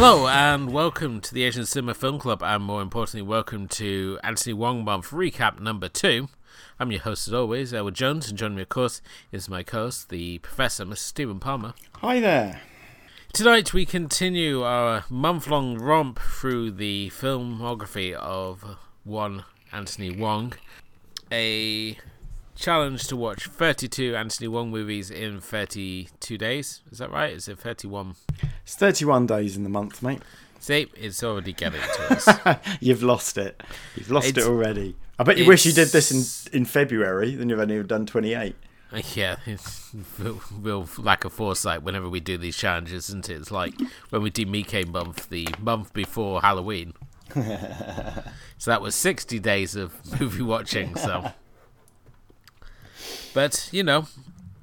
Hello and welcome to the Asian Cinema Film Club, and more importantly, welcome to Anthony Wong Month recap number two. I'm your host as always, Edward Jones, and joining me, of course, is my co-host, the Professor, Mr. Stephen Palmer. Hi there. Tonight we continue our month-long romp through the filmography of one Anthony Wong, a challenge to watch 32 Anthony Wong movies in 32 days. Is that right? Is it 31? It's 31 days in the month, mate. See, it's already getting to us. You've lost it. You've lost It's- it already. I bet you wish you did this in, in February, then you've only done 28. yeah, it's real, real lack of foresight whenever we do these challenges, isn't it? It's like when we do Mickey month, the month before Halloween. so that was 60 days of movie watching, so. But, you know,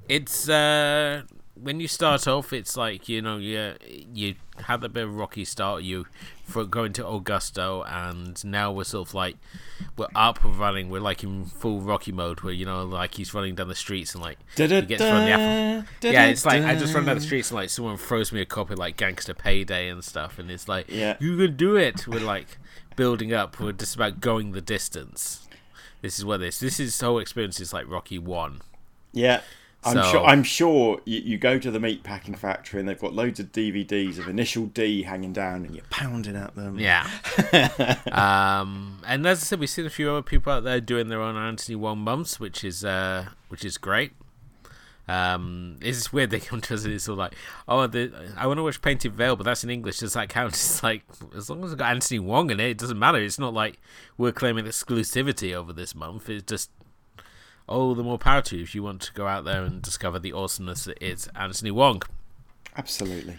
it's uh when you start off it's like you know you you had a bit of a rocky start. You for going to augusto and now we're sort of like we're up and running we're like in full rocky mode where you know like he's running down the streets and like he gets run the apple. Yeah it's like i just run down the streets and like someone throws me a copy like gangster payday and stuff and it's like Yeah. you can do it. We're like building up. We're just about going the distance this is where this this is whole experience is like rocky one Yeah. I'm So- sure. I'm sure you, you go to the meat packing factory and they've got loads of DVDs of Initial D hanging down, and you're pounding at them. Yeah. um, and as I said, we've seen a few other people out there doing their own Anthony Wong months, which is uh, which is great. Um, it's weird they come to us and it's all like, oh, the, I want to watch Painted Veil, but that's in English. Does that count? It's like as long as it's got Anthony Wong in it, it doesn't matter. It's not like we're claiming exclusivity over this month. It's just oh, the more power to you if you want to go out there and discover the awesomeness that is Anthony Wong. Absolutely.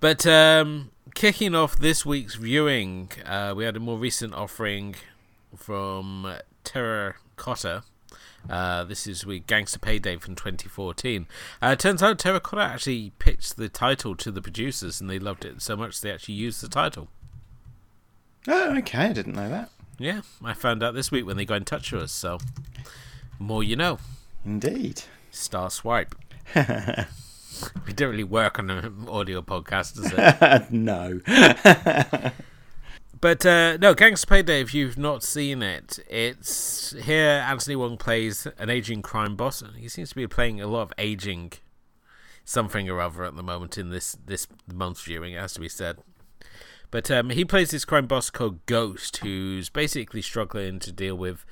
But um, kicking off this week's viewing, uh, we had a more recent offering from Terracotta. Uh, this is with Gangster Payday from 2014. Uh, turns out Terracotta actually pitched the title to the producers and they loved it so much they actually used the title. Oh, okay. I didn't know that. Yeah, I found out this week when they got in touch with us, so more you know. Indeed. Star Swipe. we don't really work on an audio podcast, does it? no. But uh, no, Gangster Payday. If you've not seen it, it's here. Anthony Wong plays an aging crime boss. He seems to be playing a lot of aging something or other at the moment in this this month's viewing. It has to be said. But um, he plays this crime boss called Ghost, who's basically struggling to deal with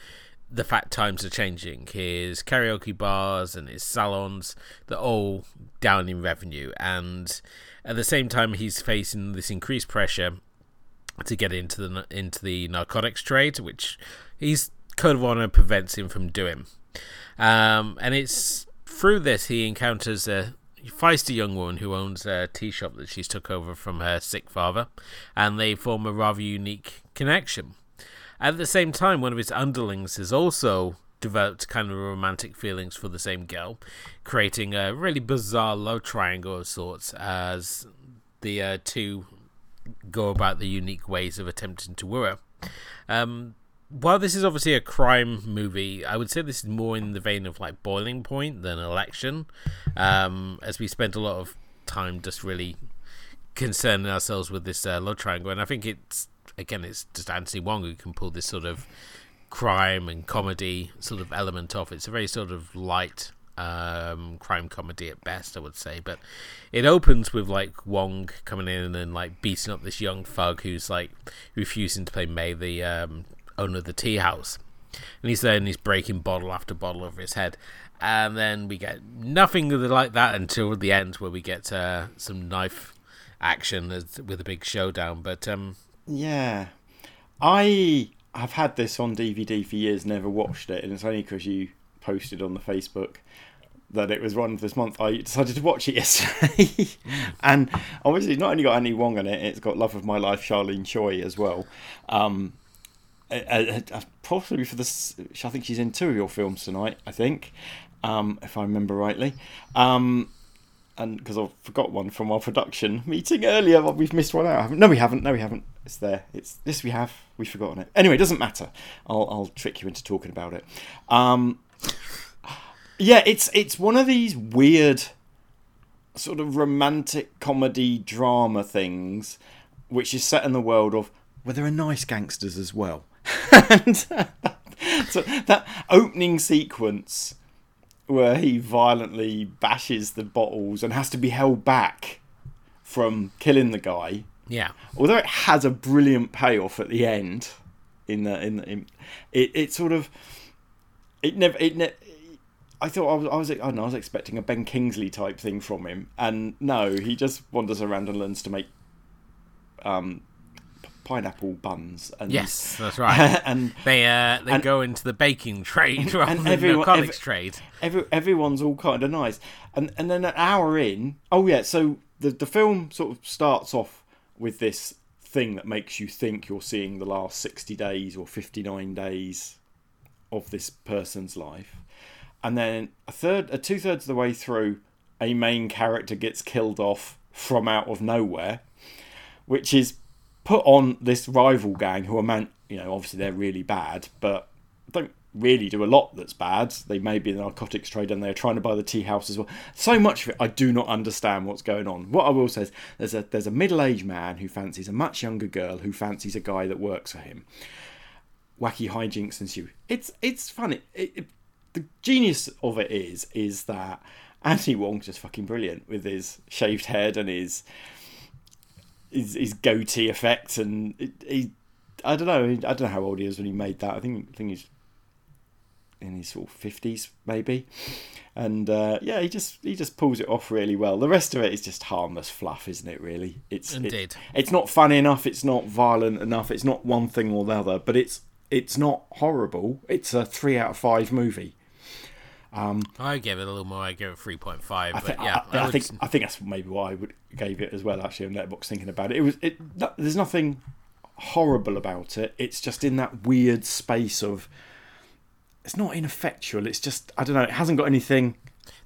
the fact times are changing. His karaoke bars and his salons, they're all down in revenue. And at the same time, he's facing this increased pressure to get into the into the narcotics trade, which his code of honor prevents him from doing. Um, and it's through this he encounters a feisty young woman who owns a tea shop that she's took over from her sick father, and they form a rather unique connection. At the same time, one of his underlings has also developed kind of romantic feelings for the same girl, creating a really bizarre love triangle of sorts as the uh, two go about the unique ways of attempting to woo her. Um, while this is obviously a crime movie, I would say this is more in the vein of like Boiling Point than Election, um, as we spent a lot of time just really concerning ourselves with this uh, love triangle, and I think it's again it's just Anthony Wong who can pull this sort of crime and comedy sort of element off. It's a very sort of light um, crime comedy at best, I would say. But it opens with like Wong coming in and like beating up this young thug who's like refusing to play May, the um, owner of the tea house. And he's there and he's breaking bottle after bottle over his head. And then we get nothing like that until the end, where we get uh, some knife action with a big showdown. But um, Yeah. I have had this on DVD for years, never watched it, and it's only because you posted on the Facebook that it was one this month. I decided to watch it yesterday, and obviously it's not only got Annie Wong in it, it's got Love of My Life, Charlene Choi as well. Um, possibly for this, I think she's in two of your films tonight. I think, um, if I remember rightly. Um, and because I forgot one from our production meeting earlier, but we've missed one out. No, we haven't. No, we haven't. It's there. It's this we have. We've forgotten it. Anyway, it doesn't matter. I'll I'll trick you into talking about it. Um, yeah, it's it's one of these weird sort of romantic comedy drama things which is set in the world of where there are nice gangsters as well. and uh, so that opening sequence where he violently bashes the bottles and has to be held back from killing the guy. Yeah. Although it has a brilliant payoff at the end, in the in, the, in it it sort of it never it ne- I thought I was I was I don't know I was expecting a Ben Kingsley type thing from him, and no, he just wanders around and learns to make um p- pineapple buns and Yes, that's right. and They uh, they and- go into the baking trade rather and than everyone- every- trade. every, everyone's all kind of nice and and then an hour in oh yeah so the the film sort of starts off with this thing that makes you think you're seeing the last 60 days or 59 days of this person's life and then a third a two thirds of the way through a main character gets killed off from out of nowhere which is put on this rival gang who are meant, you know obviously they're really bad but don't really do a lot that's bad. They may be the narcotics trade and they're trying to buy the tea house as well. So much of it i do not understand what's going on. What i will say is there's a there's a middle-aged man who fancies a much younger girl who fancies a guy that works for him. Wacky hijinks ensue. It's it's funny. It, it, the genius of it is is that Anthony Wong's just fucking brilliant with his shaved head and his his, his goatee effect, and he, I don't know, I don't know how old he is when he made that. I think I think he's in his sort of fifties, maybe. And uh, yeah, he just he just pulls it off really well. The rest of it is just harmless fluff, isn't it? Really, it's it- Indeed. it's not funny enough. It's not violent enough. It's not one thing or the other. But it's it's not horrible. It's a three out of five movie. I gave it a little more. I gave it three point five. I But think, yeah, I, I would- think I think that's maybe why I would gave it as well. Actually, on Letterboxd, thinking about it, it was it. There's nothing horrible about it. It's just in that weird space of. It's not ineffectual. It's just I don't know. It hasn't got anything.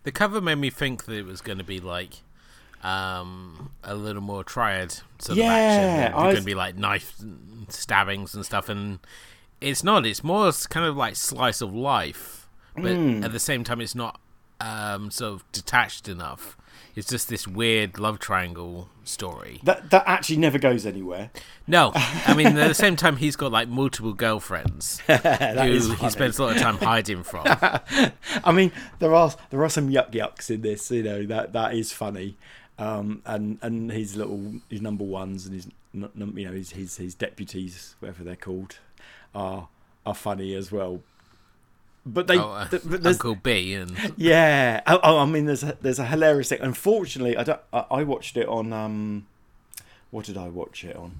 the cover made me think that it was going to be like um a little more triad sort Yeah, of action. I was- going to be like knife stabbings and stuff, and it's not. It's more kind of like slice of life, but Hmm. at the same time, it's not um sort of detached enough. It's just this weird love triangle story. That that actually never goes anywhere. No, I mean at the same time, he's got like multiple girlfriends who he spends a lot of time hiding from. I mean, there are there are some yuck yucks in this. You know that that is funny, um, and and his little his number ones and his you know his his his deputies, whatever they're called, are are funny as well. But they, Oh, uh, th- but Uncle B and yeah. Oh, oh, I mean, there's a, there's a hilarious thing. Unfortunately, I don't. I, I watched it on um, what did I watch it on?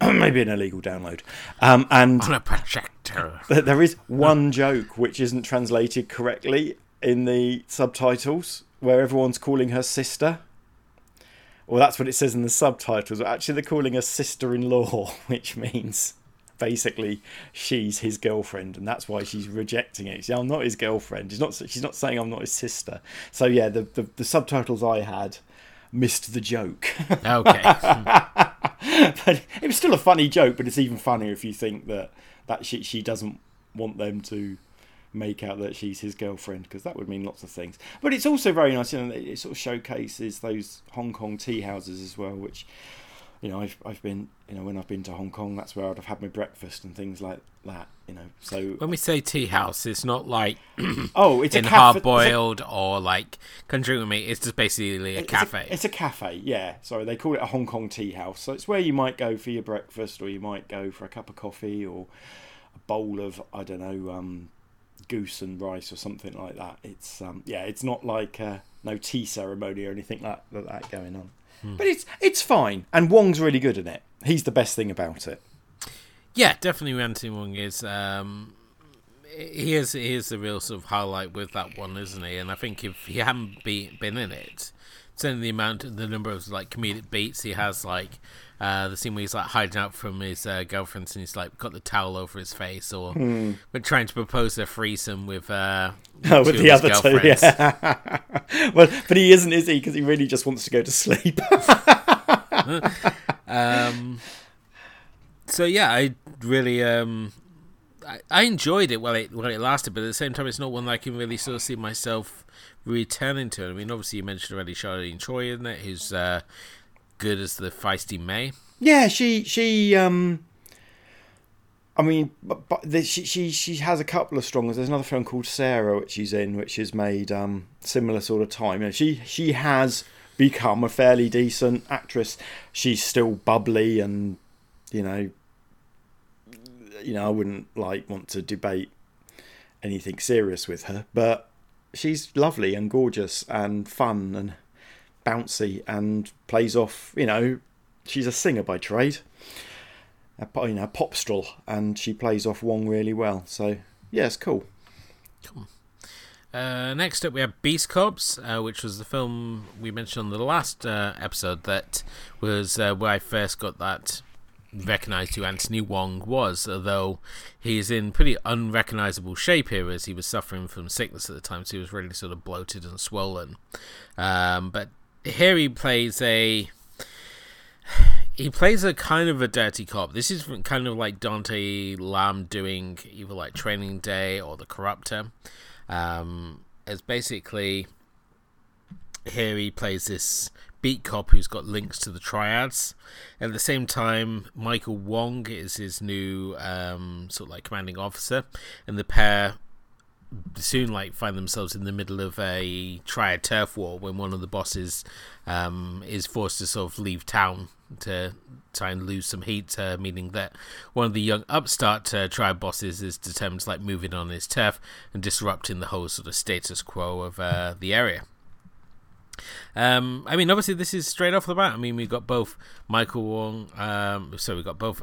Maybe an illegal download. Um, and on a projector. There- there is one joke which isn't translated correctly in the subtitles, where everyone's calling her sister. Well, that's what it says in the subtitles. But actually, they're calling her sister-in-law, which means basically she's his girlfriend, and that's why she's rejecting it. She's, I'm not his girlfriend. She's not. She's not saying I'm not his sister. So yeah, the the, the subtitles I had missed the joke. Okay. Hmm. but it was still a funny joke. But it's even funnier if you think that that she she doesn't want them to make out that she's his girlfriend because that would mean lots of things. But it's also very nice, you know, it it sort of showcases those Hong Kong tea houses as well, which you know I've I've been you know when I've been to Hong Kong, that's where I'd have had my breakfast and things like that. You know, so when we say tea house, it's not like oh, it's in a cafe. hard boiled or like drink with me. It's just basically a It's cafe. It's a, cafe, yeah. Sorry, they call it a Hong Kong tea house. So it's where you might go for your breakfast, or you might go for a cup of coffee, or a bowl of I don't know, um, goose and rice or something like that. It's um, yeah, it's not like uh, no tea ceremony or anything like like that going on. But it's it's fine, and Wong's really good in it. He's the best thing about it. yeah, definitely. Anthony Wong is. Um, he is he is the real sort of highlight with that one, isn't he? And I think if he hadn't be, been in it, certainly the amount, of the number of like comedic beats he has, like uh, the scene where he's like hiding out from his uh, girlfriends and he's like got the towel over his face, or but trying to propose a threesome with uh, Oh, with the other two, yeah. well, but he isn't, is he? Because he really just wants to go to sleep. Um, so yeah, I really um, I, I enjoyed it while it while it lasted, but at the same time, it's not one that I can really sort of see myself returning to. I mean, obviously, you mentioned already Charlene Choi, isn't it? Who's uh, good as the feisty May. Yeah, she she um. I mean, but, but the, she she she has a couple of strong ones. There's another film called Sarah, which she's in, which is made um similar sort of time. And she she has become a fairly decent actress. She's still bubbly and you know you know I wouldn't like want to debate anything serious with her, but she's lovely and gorgeous and fun and bouncy and plays off. You know, she's a singer by trade, a, you know, a popstrel, and she plays off Wong really well. So yeah, it's cool. Cool. Uh, next up, we have Beast Cops, uh, which was the film we mentioned on the last uh, episode. That was uh, where I first got that recognized who Anthony Wong was, although he is in pretty unrecognizable shape here as he was suffering from sickness at the time, so he was really sort of bloated and swollen. Um, but here he plays a he plays a kind of a dirty cop. This is kind of like Dante Lam doing either like Training Day or The Corruptor. Um, it's basically here he plays this beat cop who's got links to the triads. At the same time, Michael Wong is his new um, sort of like commanding officer, and the pair soon like find themselves in the middle of a triad turf war when one of the bosses um, is forced to sort of leave town to try and lose some heat, uh, meaning that one of the young upstart uh, triad bosses is determined to like move in on his turf and disrupting the whole sort of status quo of uh, the area. Um, I mean, obviously, this is straight off the bat. I mean, we've got both Michael Wong, um, so we've got both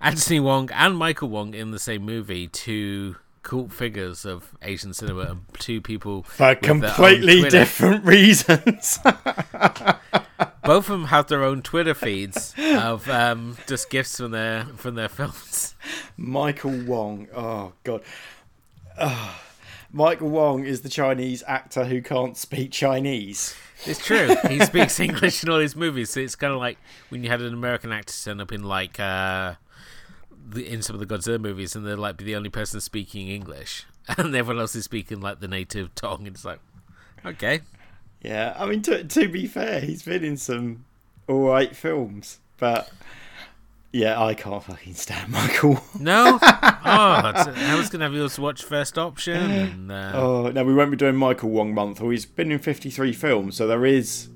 Anthony Wong and Michael Wong in the same movie, two cult figures of Asian cinema, and two people for completely different reasons. both of them have their own Twitter feeds of um, just gifts from their from their films. Michael Wong, oh god. Oh. Michael Wong is the Chinese actor who can't speak Chinese. It's true. He speaks English in all his movies, so it's kind of like when you had an American actor turn up in like uh, the, in some of the Godzilla movies, and they're like be the only person speaking English, and everyone else is speaking like the native tongue. It's like, okay, yeah. I mean, to to be fair, he's been in some all right films, but yeah, I can't fucking stand Michael. no, oh, I was gonna have yours to watch first option. And, uh... Oh no, we won't be doing Michael Wong month. Or he's been in fifty three films, so there is,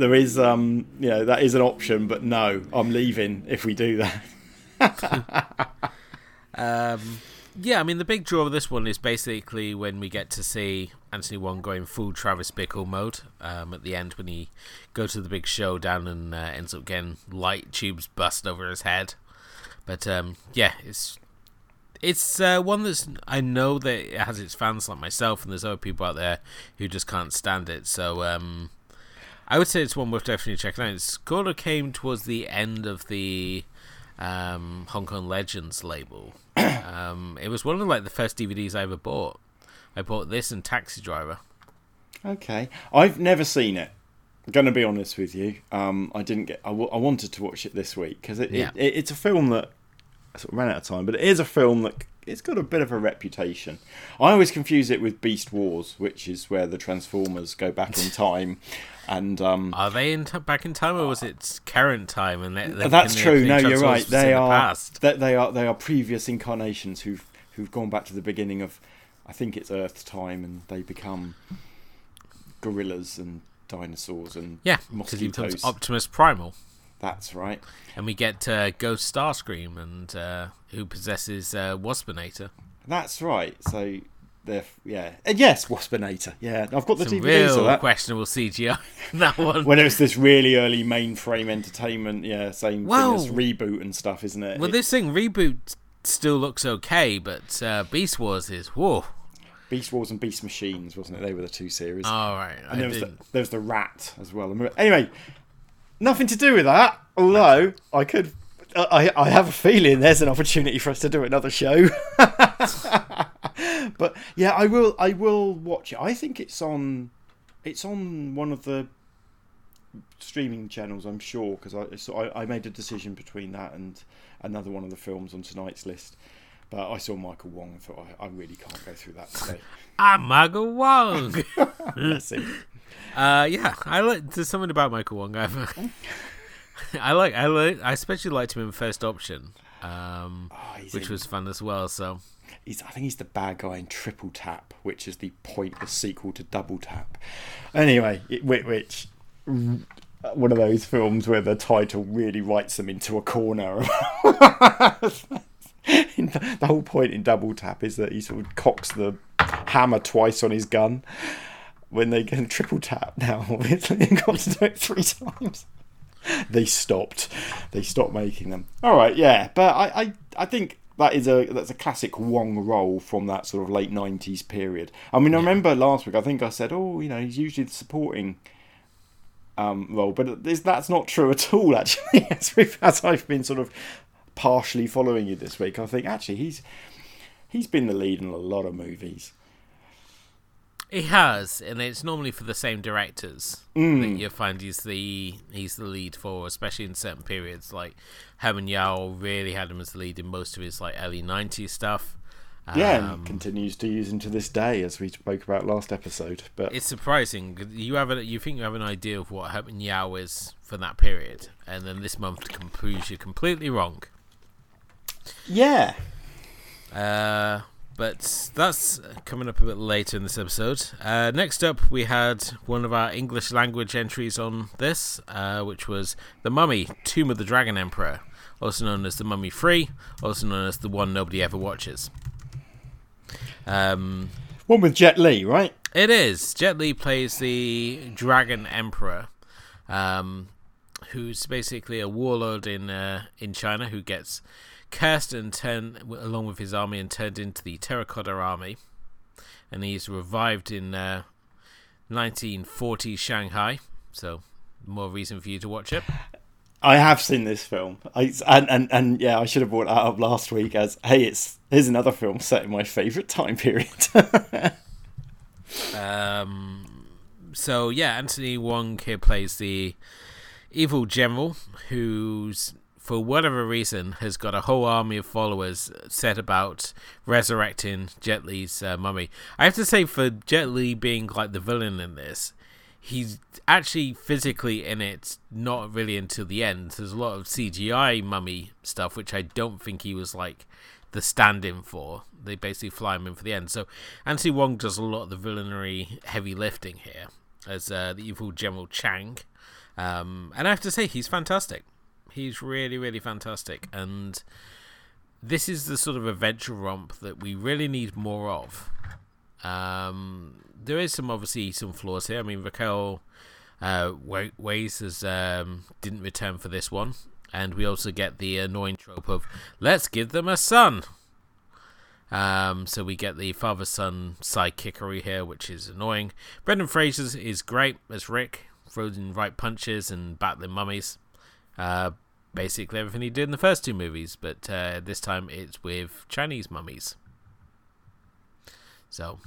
there is, um, you know, that is an option. But no, I'm leaving if we do that. um, yeah, I mean the big draw of this one is basically when we get to see Anthony Wong going full Travis Bickle mode um, at the end when he goes to the big showdown and uh, ends up getting light tubes bust over his head. But um, yeah, it's it's uh, one that's I know that it has its fans like myself, and there's other people out there who just can't stand it. So um, I would say it's one worth definitely checking out. It sort of came towards the end of the um, Hong Kong Legends label. um, it was one of like the first DVDs I ever bought. I bought this and Taxi Driver. Okay, I've never seen it. I'm gonna be honest with you. Um, I didn't get. I, w- I wanted to watch it this week because it, yeah. it, it's a film that sort of ran out of time, but it is a film that it's got a bit of a reputation. I always confuse it with Beast Wars, which is where the Transformers go back in time. And um, are they in t- back in time, or was it current time? And they, that's true. No, you're right. They are. The they are. They are previous incarnations who've who've gone back to the beginning of, I think it's Earth time, and they become gorillas and dinosaurs and yeah, because he becomes Optimus Primal. That's right. And we get uh, Ghost Starscream, and uh, who possesses uh, Waspinator. That's right. So they're yeah, and yes, Waspinator. Yeah, I've got the Some DVDs real of that. questionable CGI. that one. when it was this really early mainframe entertainment, yeah, same well, thing as reboot and stuff, isn't it? Well, it, this thing reboot still looks okay, but uh, Beast Wars is whoa. Beast Wars and Beast Machines, wasn't it? They were the two series. Oh right, and there was, the, there was the Rat as well. Anyway, nothing to do with that. Although I could, I I have a feeling there's an opportunity for us to do another show. but yeah, I will. I will watch it. I think it's on. It's on one of the streaming channels. I'm sure because I so I, I made a decision between that and another one of the films on tonight's list. But I saw Michael Wong and thought I, I really can't go through that today. I'm Michael Wong. That's it. Uh, yeah, I like. There's something about Michael Wong. I've, I like I like I especially liked him in First Option, um, Oh, which in- was fun as well. So He's, I think he's the bad guy in Triple Tap, which is the pointless sequel to Double Tap. Anyway, it, which, one of those films where the title really writes them into a corner. the whole point in Double Tap is that he sort of cocks the hammer twice on his gun. When they get a triple tap now, obviously, they've got to do it three times they stopped. They stopped making them. All right, yeah, but I, I, I think that is a that's a classic Wong role from that sort of late nineties period. I mean, I remember last week. I think I said, oh, you know, he's usually the supporting um, role, but that's not true at all. Actually, as, as I've been sort of partially following you this week, I think actually he's he's been the lead in a lot of movies. He has, and it's normally for the same directors Mm. that you find he's the he's the lead for, especially in certain periods. Like Herman Yao really had him as the lead in most of his like early '90s stuff. Yeah, Um, and continues to use him to this day, as we spoke about last episode. But It's surprising You have a, you think you have an idea of what Herman Yao is for that period, and then this month proves you completely wrong. yeah, Uh, but that's coming up a bit later in this episode. Uh, next up, we had one of our English language entries on this, uh, which was The Mummy, Tomb of the Dragon Emperor, also known as The Mummy 3, also known as The One Nobody Ever Watches. Um, one with Jet Li, right? it is. Jet Li plays the Dragon Emperor, um, who's basically a warlord in uh, in China who gets cursed and turned along with his army and turned into the Terracotta Army, and he's revived in uh, 1940 Shanghai. So more reason for you to watch it. I have seen this film, I, and, and and yeah, I should have brought that up last week as hey, it's here's another film set in my favourite time period. Um, so yeah, Anthony Wong here plays the evil general who's, for whatever reason, has got a whole army of followers set about resurrecting Jet Li's uh, mummy. I have to say, for Jet Li being like the villain in this, he's actually physically in it, not really until the end. There's a lot of CGI mummy stuff, which I don't think he was like the stand-in for. They basically fly him in for the end. So Anthony Wong does a lot of the villainary heavy lifting here as uh, the evil General Chang, um, and I have to say he's fantastic. He's really, really fantastic, and this is the sort of adventure romp that we really need more of. Um, there is some obviously some flaws here. I mean, Raquel uh, Weisz has um, didn't return for this one, and we also get the annoying trope of let's give them a son. Um, so we get the father son sidekickery here, which is annoying. Brendan Fraser is great as Rick, throwing right punches and battling mummies. Uh, basically everything he did in the first two movies, but uh, this time it's with Chinese mummies. So,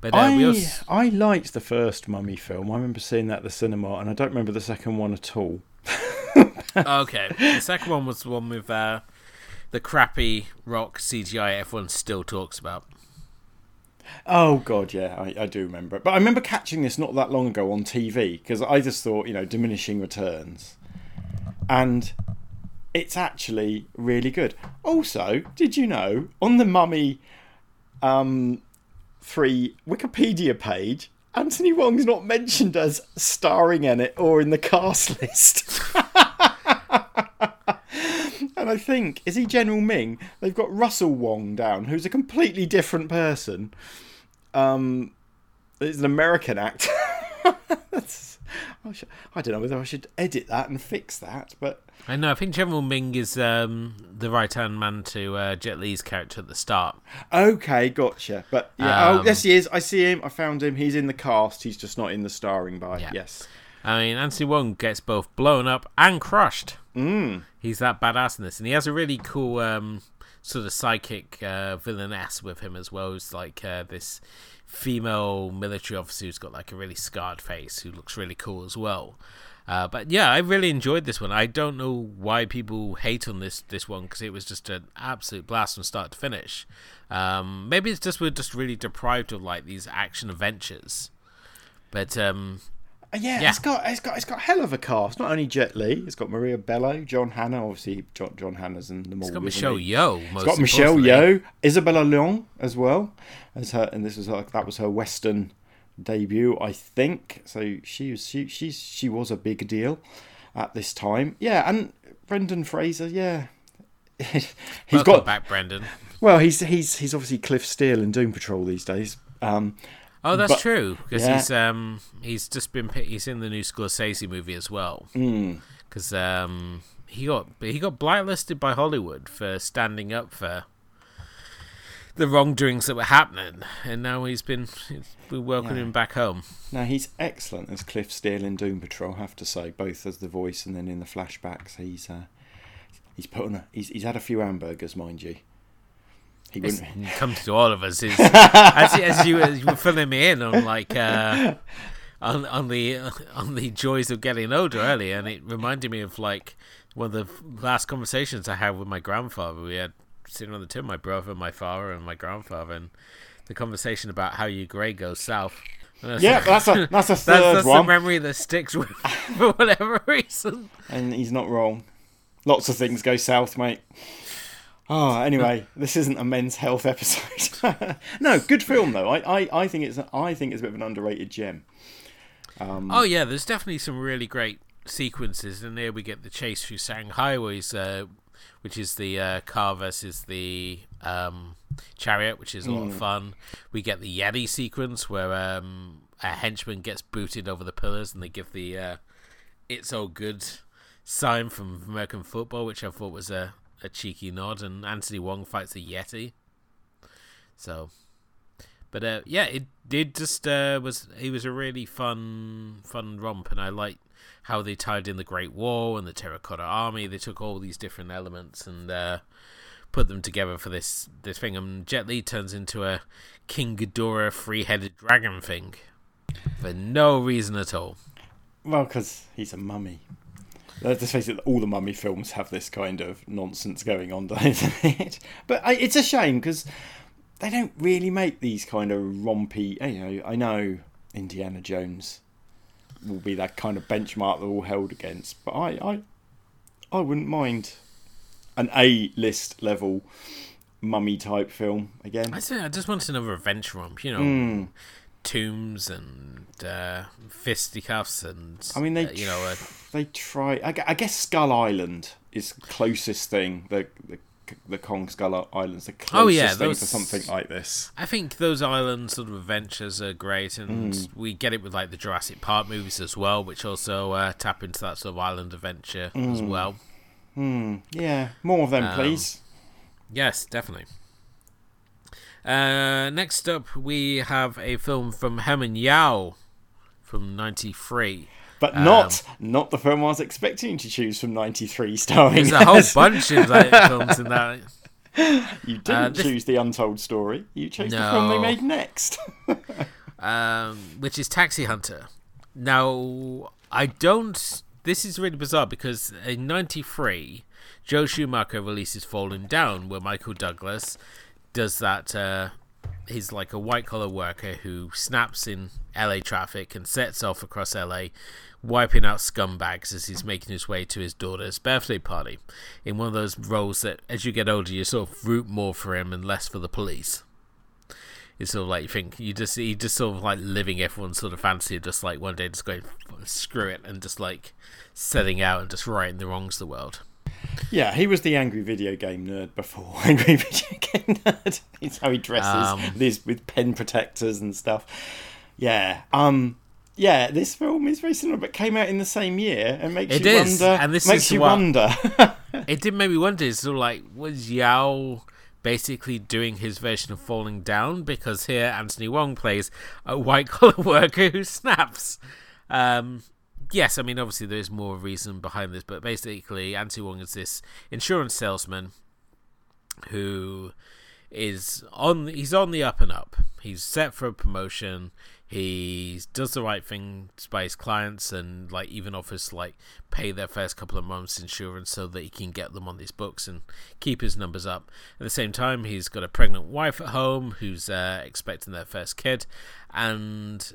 but uh, I also, I liked the first Mummy film. I remember seeing that at the cinema, and I don't remember the second one at all. okay. The second one was the one with uh, the crappy rock CGI everyone still talks about. Oh god, yeah, I, I do remember it. But I remember catching this not that long ago on TV because I just thought, you know, diminishing returns, and it's actually really good. Also, did you know on the Mummy um, three Wikipedia page, Anthony Wong's not mentioned as starring in it or in the cast list. And I think, is he General Ming? They've got Russell Wong down, who's a completely different person. Um, he's an American actor. I, should, I don't know whether I should edit that and fix that, but I know. I think General Ming is um, the right hand man to uh, Jet Li's character at the start. okay, gotcha. But yeah, oh Um, yes, he is. I see him. I found him. He's in the cast. He's just not in the starring by. Yeah. Yes. I mean, Anthony Wong gets both blown up and crushed. Mm. He's that badass in this, and he has a really cool um, sort of psychic uh, villainess with him as well. Who's like uh, this female military officer who's got like a really scarred face, who looks really cool as well. Uh, but yeah, I really enjoyed this one. I don't know why people hate on this this one because it was just an absolute blast from start to finish. Um, maybe it's just we're just really deprived of like these action adventures. But um, Yeah, Yeah. it's got it's got it's got a hell of a cast. Not only Jet Li, it's got Maria Bello, John Hannah. Obviously, John John Hannah's in the. It's got Michelle he? Yeoh. It's got Michelle. Yeoh, Isabella Leong as well as her, and this was her, that was her Western debut, I think. So she was she she's she was a big deal at this time. Yeah, and Brendan Fraser, yeah. he's Welcome got back, Brendan. well, he's he's he's obviously Cliff Steele in Doom Patrol these days. Um, Oh, that's But- true because yeah. he's um he's just been he's in the new Scorsese movie as well mm, because um he got he got blacklisted by Hollywood for standing up for the wrongdoings that were happening, and now he's been we welcome Yeah. him back home. now he's excellent as Cliff Steele in Doom Patrol. I have to say, both as the voice and then in the flashbacks, he's uh, he's put on a, he's he's had a few hamburgers, mind you. He It's wouldn't. comes to all of us. Is, as, as you as you were filling me in on like uh, on on the on the joys of getting older earlier, and it reminded me of like one of the last conversations I had with my grandfather. We had sitting on the table, my brother, my father, and my grandfather, and the conversation about how your grade goes south. Yeah, like- that's a that's a that's, third that's the one, memory that sticks with for whatever reason. and he's not wrong. Lots of things go south, mate. Oh, anyway, this isn't a men's health episode. no, good film though. I, I, I think it's I think it's a bit of an underrated gem. Um, Oh yeah, there's definitely some really great sequences, and there we get the chase through Shanghai, where he's, uh, which is the uh, car versus the um, chariot, which is a lot of fun. We get the Yeti sequence where um, a henchman gets booted over the pillars, and they give the uh, "It's all good" sign from American football, which I thought was a, a cheeky nod. And Anthony Wong fights a Yeti, so but uh, yeah, it did just uh, was it was a really fun fun romp, and I liked how they tied in the Great Wall and the Terracotta Army. They took all these different elements and uh, put them together for this this thing. And Jet Li turns into a King Ghidorah three headed dragon thing for no reason at all. Well, because he's a mummy. Let's just face it, all the mummy films have this kind of nonsense going on, doesn't it? But I, it's a shame because they don't really make these kind of rompy. You know, I know Indiana Jones will be that kind of benchmark they're all held against, but I, I, I wouldn't mind an A-list level mummy type film again. I say I just want another adventure romp, you know, Mm. Tombs and uh, fisticuffs and I mean, they uh, you know. Uh, they try. I, I guess Skull Island is closest thing. The the, the Kong Skull Island's the closest Oh, yeah, thing those- to something like this. I think those island sort of adventures are great, and Mm. we get it with like the Jurassic Park movies as well, which also uh, tap into that sort of island adventure as Mm. well. Hmm. Yeah, more of them, Um, please. Yes, definitely. Uh, next up, we have a film from Herman Yao from '93. But um, not not the film I was expecting to choose from '93, starring. There's a whole bunch of films in that. You didn't uh, this- choose the Untold Story. You chose the film they made next. um, which is Taxi Hunter. Now, I don't. This is really bizarre because in '93, Joel Schumacher releases Falling Down, where Michael Douglas does that. Uh, he's like a white collar worker who snaps in LA traffic and sets off across LA, wiping out scumbags as he's making his way to his daughter's birthday party. In one of those roles that, as you get older, you sort of root more for him and less for the police. It's sort of like you think you just you just sort of like living everyone's sort of fancy, just like one day just going screw it and just like setting out and just righting the wrongs of the world. Yeah, he was the angry video game nerd before angry video game nerd. It's how he dresses Um, these with pen protectors and stuff. Yeah. Um. Yeah, this film is very similar, but came out in the same year and makes It you is, wonder. and this makes is you what- wonder. It did make me wonder, sort of like was Yao basically doing his version of Falling Down because here Anthony Wong plays a white collar worker who snaps. Um, yes, I mean obviously there is more reason behind this, but basically Anthony Wong is this insurance salesman who is on he's on the up and up. He's set for a promotion. He does the right thing by his clients and like even offers to, like pay their first couple of months insurance so that he can get them on his books and keep his numbers up. At the same time, he's got a pregnant wife at home who's uh, expecting their first kid, and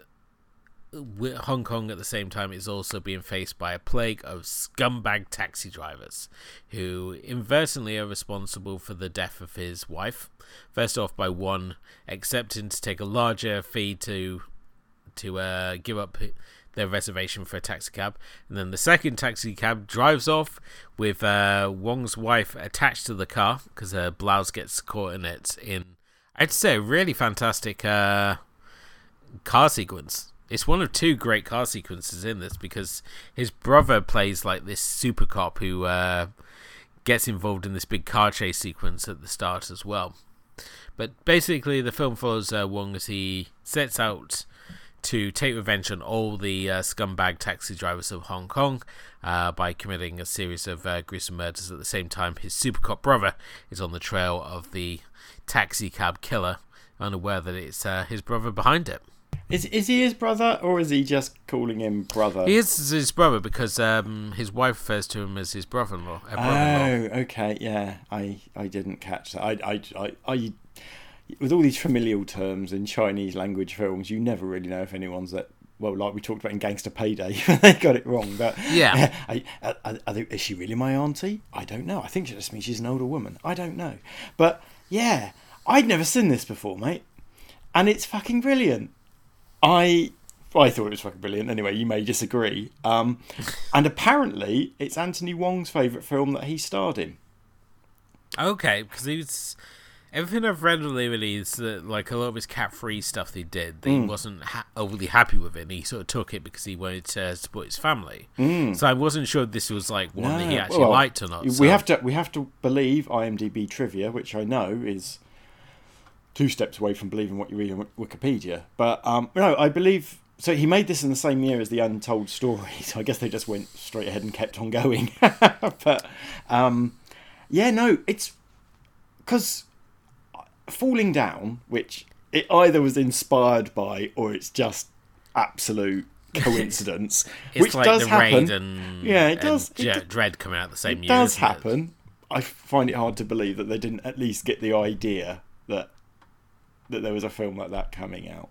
Hong Kong at the same time is also being faced by a plague of scumbag taxi drivers who inadvertently are responsible for the death of his wife. First off, by one accepting to take a larger fee to to uh, give up their reservation for a taxi cab, and then the second taxi cab drives off with uh, Wong's wife attached to the car because her blouse gets caught in it. In I'd say a really fantastic uh, car sequence it's one of two great car sequences in this because his brother plays like this super cop who uh, gets involved in this big car chase sequence at the start as well. But basically, the film follows uh, Wong as he sets out to take revenge on all the uh, scumbag taxi drivers of Hong Kong uh, by committing a series of uh, gruesome murders. At the same time, his super cop brother is on the trail of the taxi cab killer, unaware that it's uh, his brother behind it. Is is he his brother, or is he just calling him brother? He is his brother because um, his wife refers to him as his brother-in-law. brother-in-law. Oh, okay, yeah. I, I didn't catch that. I, I, I, I, with all these familial terms in Chinese language films, you never really know if anyone's that. Well, like we talked about in Gangster Payday, they got it wrong. But yeah, I, I, I, is she really my auntie? I don't know. I think she just means she's an older woman. I don't know. But yeah, I'd never seen this before, mate, and it's fucking brilliant. I I thought it was fucking brilliant. Anyway, you may disagree. Um, and apparently, it's Anthony Wong's favourite film that he starred in. Okay, because he's everything I've read lately is that like a lot of his Cat 3 stuff he did, that mm. he wasn't ha- overly happy with it. And he sort of took it because he wanted to support his family. Mm. So I wasn't sure this was like one no. that he actually well, liked or not. We so. have to we have to believe IMDb trivia, which I know is two steps away from believing what you read on Wikipedia. But um, no, I believe so. He made this in the same year as the Untold Story, so I guess they just went straight ahead and kept on going. but um, yeah, no, it's because falling down, which it either was inspired by or it's just absolute coincidence. it's which like does the happen. Raid and yeah, it does. It d- Dredd coming out the same it year. Does happen. It? I find it hard to believe that they didn't at least get the idea that that there was a film like that coming out.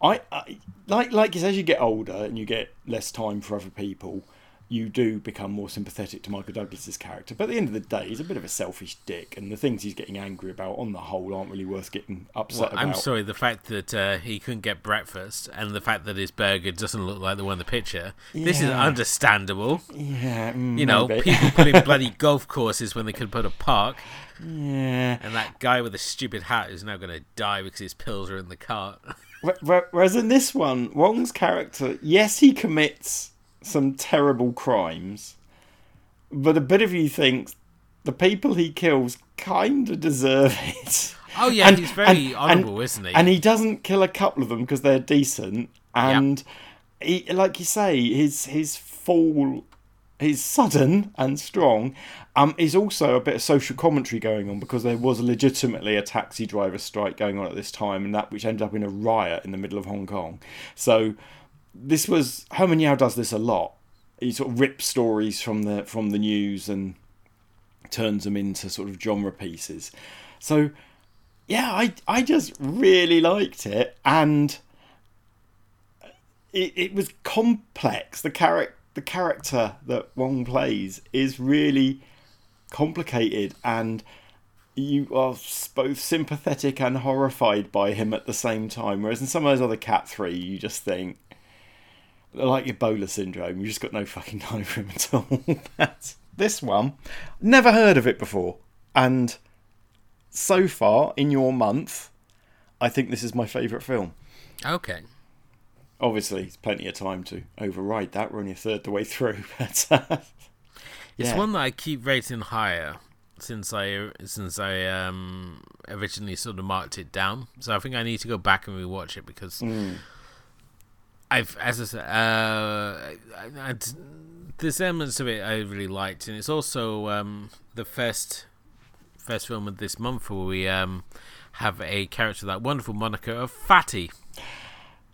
I, I like like as you get older and you get less time for other people, you do become more sympathetic to Michael Douglas's character. But at the end of the day, he's a bit of a selfish dick, and the things he's getting angry about, on the whole, aren't really worth getting upset well, I'm sorry, the fact that uh, he couldn't get breakfast, and the fact that his burger doesn't look like the one in the picture, yeah. this is understandable. Yeah, mm, you know, maybe. people putting bloody golf courses when they could put a park. Yeah. And that guy with the stupid hat is now going to die because his pills are in the cart. Whereas in this one, Wong's character, yes, he commits some terrible crimes, but a bit of you thinks the people he kills kind of deserve it. Oh yeah, and, he's very and, honourable, and, isn't he? And he doesn't kill a couple of them because they're decent. And yep. he, like you say, his his fall is sudden and strong. Um, is also a bit of social commentary going on because there was legitimately a taxi driver strike going on at this time, and that which ended up in a riot in the middle of Hong Kong. So this was Herman Yao does this a lot. He sort of rips stories from the from the news and turns them into sort of genre pieces. So yeah, I I just really liked it, and it, it was complex. The character the character that Wong plays is really complicated and you are both sympathetic and horrified by him at the same time. Whereas in some of those other Cat 3, you just think, like Ebola syndrome, you just got no fucking time for him at all. That's, this one, never heard of it before. And so far, in your month, I think this is my favourite film. Okay obviously, it's plenty of time to override that. We're only a third the way through, but uh, yeah. it's one that I keep rating higher since I since I um, originally sort of marked it down. So I think I need to go back and rewatch it because mm. I've, as I said, uh, I, I, there's elements of it I really liked, and it's also um, the first first film of this month where we um, have a character that wonderful moniker of Fatty.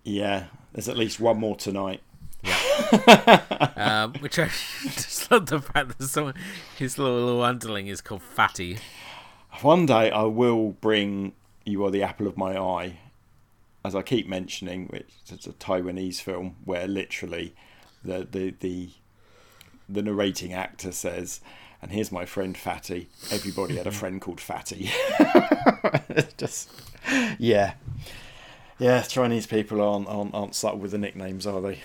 Yeah, there's at least one more tonight. Yeah. um, which I just love the fact that someone, his little, little underling is called Fatty. One day I will bring You Are the Apple of My Eye as I keep mentioning, which is a Taiwanese film where literally the the the the narrating actor says, "And here's my friend Fatty. Everybody had a friend called Fatty." Just yeah, yeah. Chinese people aren't, aren't aren't subtle with the nicknames, are they?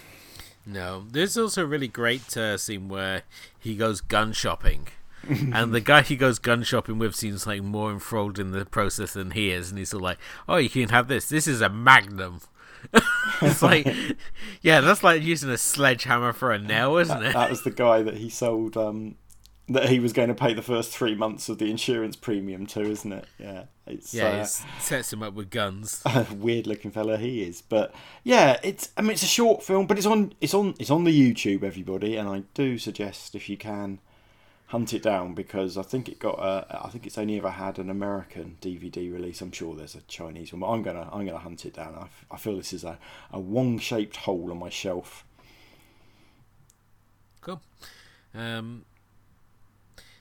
No, there's also a really great uh, scene where he goes gun shopping. And the guy he goes gun shopping with seems like more enthralled in the process than he is, and he's all like, "Oh, you can have this. This is a Magnum." it's like, yeah, that's like using a sledgehammer for a nail, isn't that, it? That was the guy that he sold um, that he was going to pay the first three months of the insurance premium to, isn't it? Yeah, it's yeah, uh, sets him up with guns. weird looking fella he is, but yeah, it's I mean it's a short film, but it's on it's on it's on the YouTube, everybody, and I do suggest if you can hunt it down because I think it got a, I think it's only ever had an American DVD release. I'm sure there's a Chinese one, but I'm gonna I'm gonna hunt it down. I, I feel this is a, a Wong shaped hole on my shelf. Cool. Um,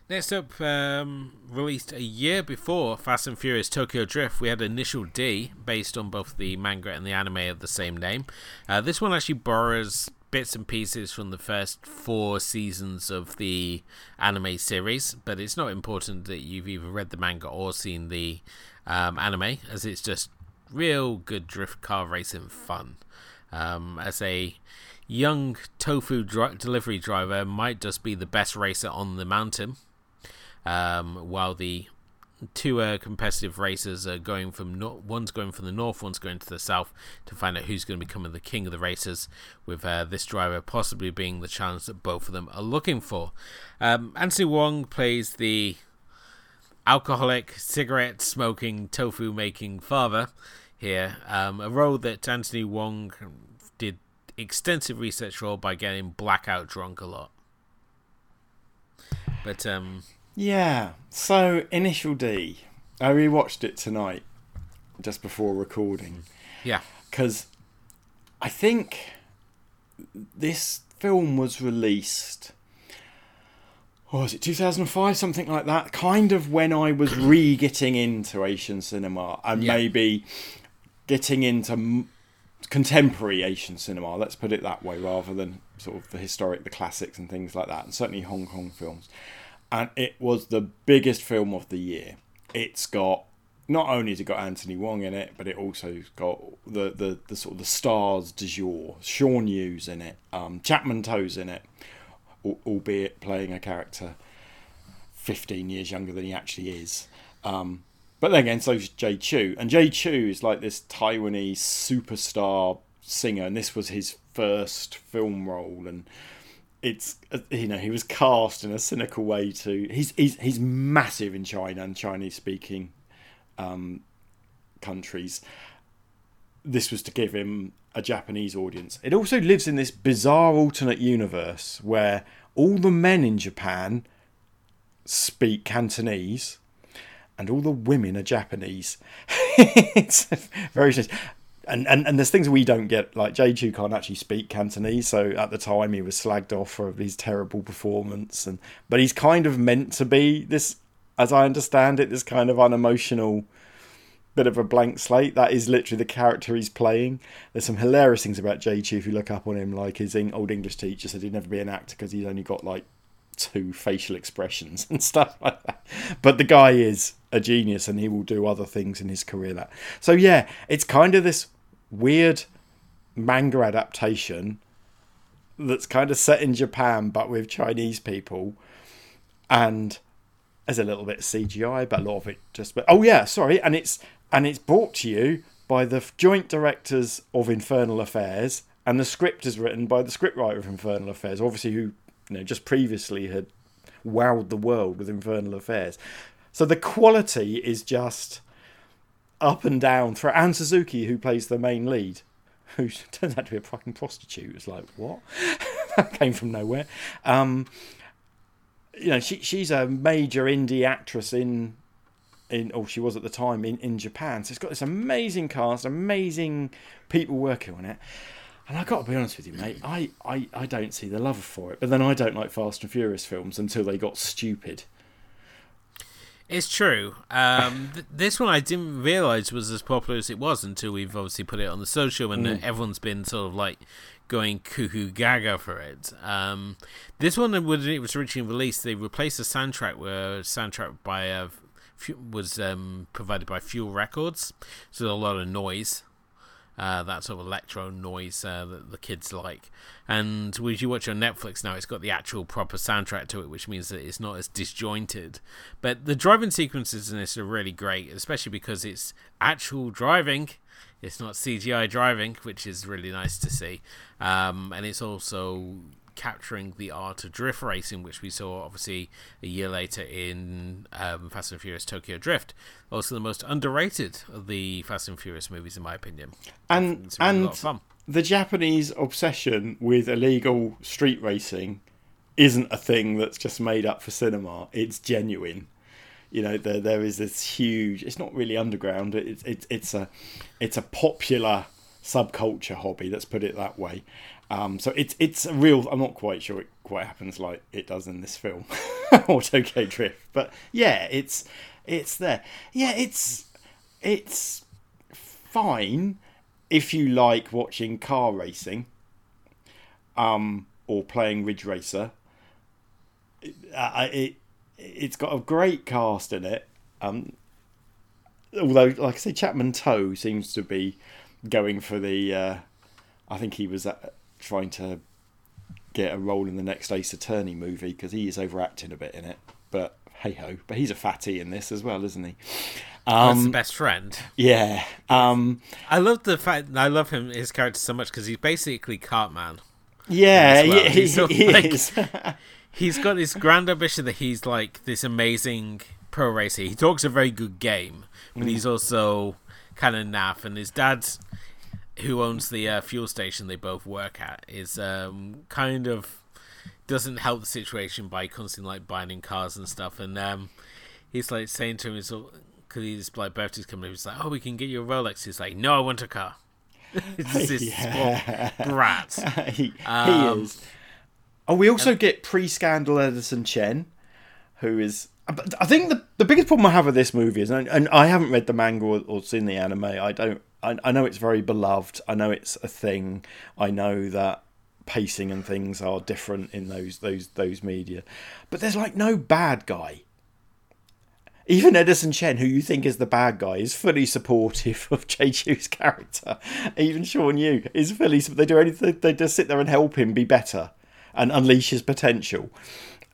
next up, um, released a year before Fast and Furious Tokyo Drift, we had Initial D, based on both the manga and the anime of the same name. Uh, this one actually borrows bits and pieces from the first four seasons of the anime series, but it's not important that you've either read the manga or seen the um, anime, as it's just real good drift car racing fun. Um, as a young tofu delivery driver, might just be the best racer on the mountain, um, while the two uh, competitive racers are going from no- one's going from the north, one's going to the south to find out who's going to become the king of the racers. With uh, this driver possibly being the challenge that both of them are looking for. Um, Anthony Wong plays the alcoholic, cigarette smoking, tofu making father here. Um, a role that Anthony Wong did extensive research for by getting blackout drunk a lot. But um, yeah. So Initial D, I rewatched it tonight, just before recording. Yeah. Because I think this film was released. Oh, was it 2005, something like that? Kind of when I was re getting into Asian cinema and yeah. maybe getting into m- contemporary Asian cinema, let's put it that way, rather than sort of the historic, the classics and things like that, and certainly Hong Kong films and it was the biggest film of the year. It's got not only has it got Anthony Wong in it, but it also got the, the, the sort of the stars du jour. Shawn Yue's in it, um, Chapman To's in it, albeit playing a character 15 years younger than he actually is. Um, but then again, so's Jay Chou, and Jay Chou is like this Taiwanese superstar singer, and this was his first film role, and it's you know he was cast in a cynical way to he's he's he's massive in China and Chinese speaking um, countries. This was to give him a Japanese audience. It also lives in this bizarre alternate universe where all the men in Japan speak Cantonese and all the women are Japanese. it's very strange and, and and there's things we don't get. Like Jay Chou can't actually speak Cantonese, so at the time he was slagged off for his terrible performance. And but he's kind of meant to be this, as I understand it, this kind of unemotional bit of a blank slate. That is literally the character he's playing. There's some hilarious things about Jay Chou if you look up on him. Like his old English teacher said he'd never be an actor because he's only got like two facial expressions and stuff like that. But the guy is a genius and he will do other things in his career that. So yeah, it's kind of this weird manga adaptation that's kind of set in Japan but with Chinese people. And there's a little bit of CGI but a lot of it just but oh yeah sorry. And it's and it's brought to you by the joint directors of Infernal Affairs and the script is written by the scriptwriter of Infernal Affairs obviously who you know just previously had wowed the world with Infernal Affairs. So the quality is just up and down through Anne Suzuki, who plays the main lead, who turns out to be a fucking prostitute. It's like what? that came from nowhere. Um, you know, she she's a major indie actress in in or she was at the time in, in Japan. So it's got this amazing cast, amazing people working on it. And I got to be honest with you, mate, I, I, I don't see the love for it. But then I don't like Fast and Furious films until they got stupid. It's true. Um, th- this one I didn't realize was as popular as it was until we've obviously put it on the social, and Mm. everyone's been sort of like going cuckoo gaga for it. Um, this one, when it was originally released, they replaced the soundtrack where soundtrack by uh, was um, provided by Fuel Records, so a lot of noise. Uh, that sort of electro noise uh, that the kids like. And when you watch on Netflix now, it's got the actual proper soundtrack to it, which means that it's not as disjointed. But the driving sequences in this are really great, especially because it's actual driving. It's not CGI driving, which is really nice to see. Um, and it's also capturing the art of drift racing, which we saw obviously a year later in um, Fast and Furious Tokyo Drift. Also, the most underrated of the Fast and Furious movies, in my opinion. And It's really a lot and the Japanese obsession with illegal street racing isn't a thing that's just made up for cinema. It's genuine. You know, there there is this huge. It's not really underground. It's it's it's a it's a popular subculture hobby. Let's put it that way. Um, so it's it's a real. I'm not quite sure it quite happens like it does in this film Tokyo Drift, but yeah, it's it's there. Yeah, it's it's fine if you like watching car racing um, or playing Ridge Racer. Uh, it it's got a great cast in it. Um, although, like I say, Chapman To seems to be going for the. Uh, I think he was uh, trying to get a role in the next Ace Attorney movie because he is overacting a bit in it. But hey ho! But he's a fatty in this as well, isn't he? That's the Um, best friend. yeah. Um, I love the fact. I love him, his character so much because he's basically Cartman. yeah, well. he, He's sort of he like-. He's got this grand ambition that he's like this amazing pro racer. He talks a very good game, but he's also kind of naff. And his dad, who owns the uh, fuel station they both work at, is um, kind of doesn't help the situation by constantly like buying cars and stuff. And um, he's like saying to him, "He's because his like birthday's coming." He's like, "Oh, we can get you a Rolex." He's like, "No, I want a car." it's this Yeah. brat. he, Um, he is. Oh, we also get pre-scandal Edison Chen, who is. I think the the biggest problem I have with this movie is, and, and I haven't read the manga or, or seen the anime. I don't. I, I know it's very beloved. I know it's a thing. I know that pacing and things are different in those those those media, but there's like no bad guy. Even Edison Chen, who you think is the bad guy, is fully supportive of Chou's character. Even Shawn Yue is fully. They do anything. They just sit there and help him be better and unleash his potential.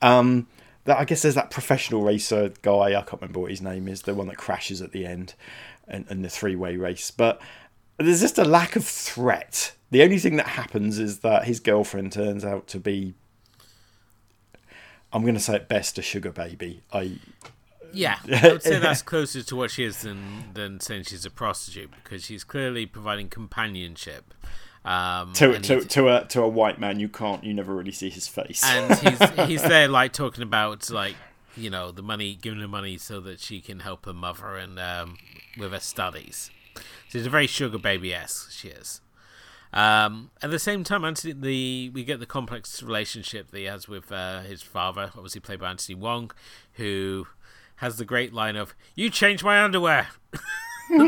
Um, that I guess there's that professional racer guy. I can't remember what his name is. The one that crashes at the end, and, and the three-way race. But there's just a lack of threat. The only thing that happens is that his girlfriend turns out to be. I'm going to say it best a sugar baby. I Yeah, I would say that's closer to what she is than than saying she's a prostitute because she's clearly providing companionship. Um, to to to a to a white man you can't you never really see his face. and he's he's there like talking about like you know the money, giving her money so that she can help her mother and um, with her studies. So she's a very sugar baby esque. She is. Um, at the same time, Anthony, the we get the complex relationship that he has with uh, his father, obviously played by Anthony Wong, who has the great line of "You changed my underwear" at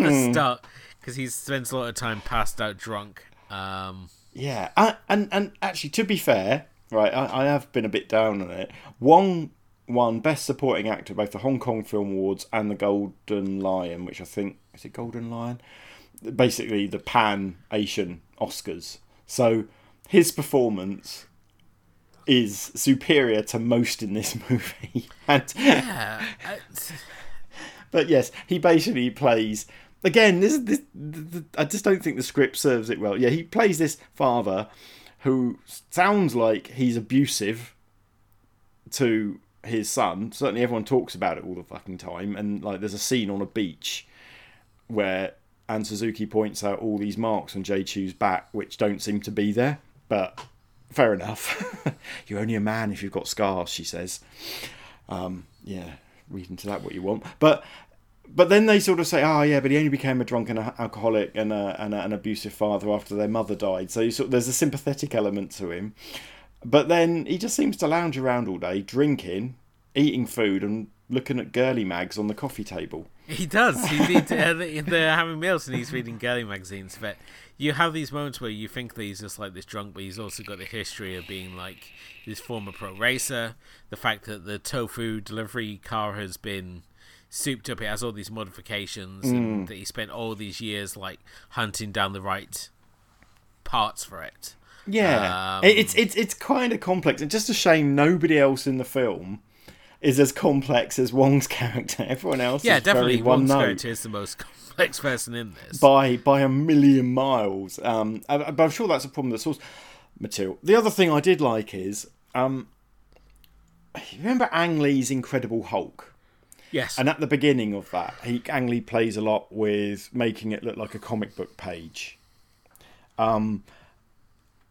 the start because he spends a lot of time passed out drunk. Um, Yeah, and, and and actually, to be fair, right, I, I have been a bit down on it. Wong won Best Supporting Actor both the Hong Kong Film Awards and the Golden Lion, which I think is it Golden Lion, basically the Pan Asian Oscars. So his performance is superior to most in this movie, and yeah, but yes, he basically plays again. This, this, th I just don't think the script serves it well. Yeah, he plays this father who sounds like he's abusive to his son. Certainly, everyone talks about it all the fucking time. And like, there's a scene on a beach where Anne Suzuki points out all these marks on Jay Chou's back, which don't seem to be there. But fair enough. You're only a man if you've got scars, she says. Um, yeah, read into that what you want. But but then they sort of say, oh yeah, but he only became a drunk drunken alcoholic and, a, and a, an abusive father after their mother died. So sort there's a sympathetic element to him. But then he just seems to lounge around all day, drinking, eating food and looking at girly mags on the coffee table. He does. He, he, uh, they're having meals and he's reading girly magazines. But you have these moments where you think that he's just like this drunk, but he's also got the history of being like this former pro racer. The fact that the tofu delivery car has been souped up, it has all these modifications, and that he spent all these years like hunting down the right parts for it. Yeah, Um, it's it's it's kind of complex. It's just a shame nobody else in the film is as complex as Wong's character. Everyone else, Yeah, is definitely. Wong's note character is the most complex person in this. by by a million miles. Um, uh, but I'm sure that's a problem the source material. The other thing I did like is, um, remember Ang Lee's Incredible Hulk. yes, And at the beginning of that, he Ang Lee plays a lot with making it look like a comic book page. Um,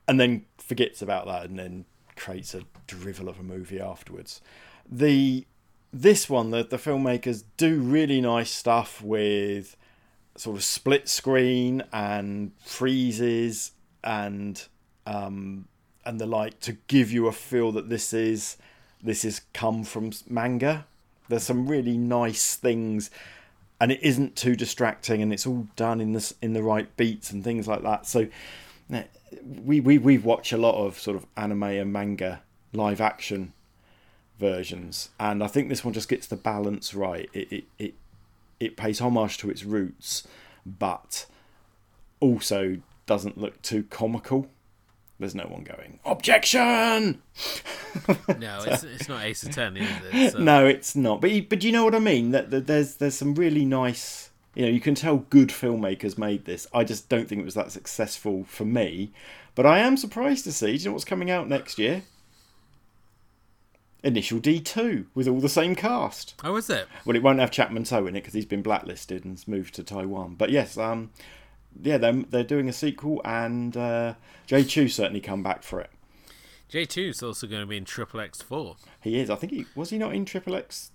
and then forgets about that and then creates a drivel of a movie afterwards. The this one, the the filmmakers do really nice stuff with sort of split screen and freezes and um, and the like to give you a feel that this is this is come from manga. There's some really nice things, and it isn't too distracting, and it's all done in this in the right beats and things like that. So, we we we watch a lot of sort of anime and manga live action versions, and I think this one just gets the balance right. It it it, it pays homage to its roots, but also doesn't look too comical. There's no one going objection. no, it's, it's not Ace Attorney, is it? So- No, it's not. But but you know what I mean. That, that there's there's some really nice. You know, you can tell good filmmakers made this. I just don't think it was that successful for me. But I am surprised to see. Do you know what's coming out next year? Initial D two with all the same cast. Oh, is it? Well, it won't have Chapman To in it because he's been blacklisted and's moved to Taiwan. But yes, um, yeah, they're they're doing a sequel, and uh, Jay Chou certainly come back for it. Jay Chou is also going to be in Triple X4. He is. I think he was he not in Triple X.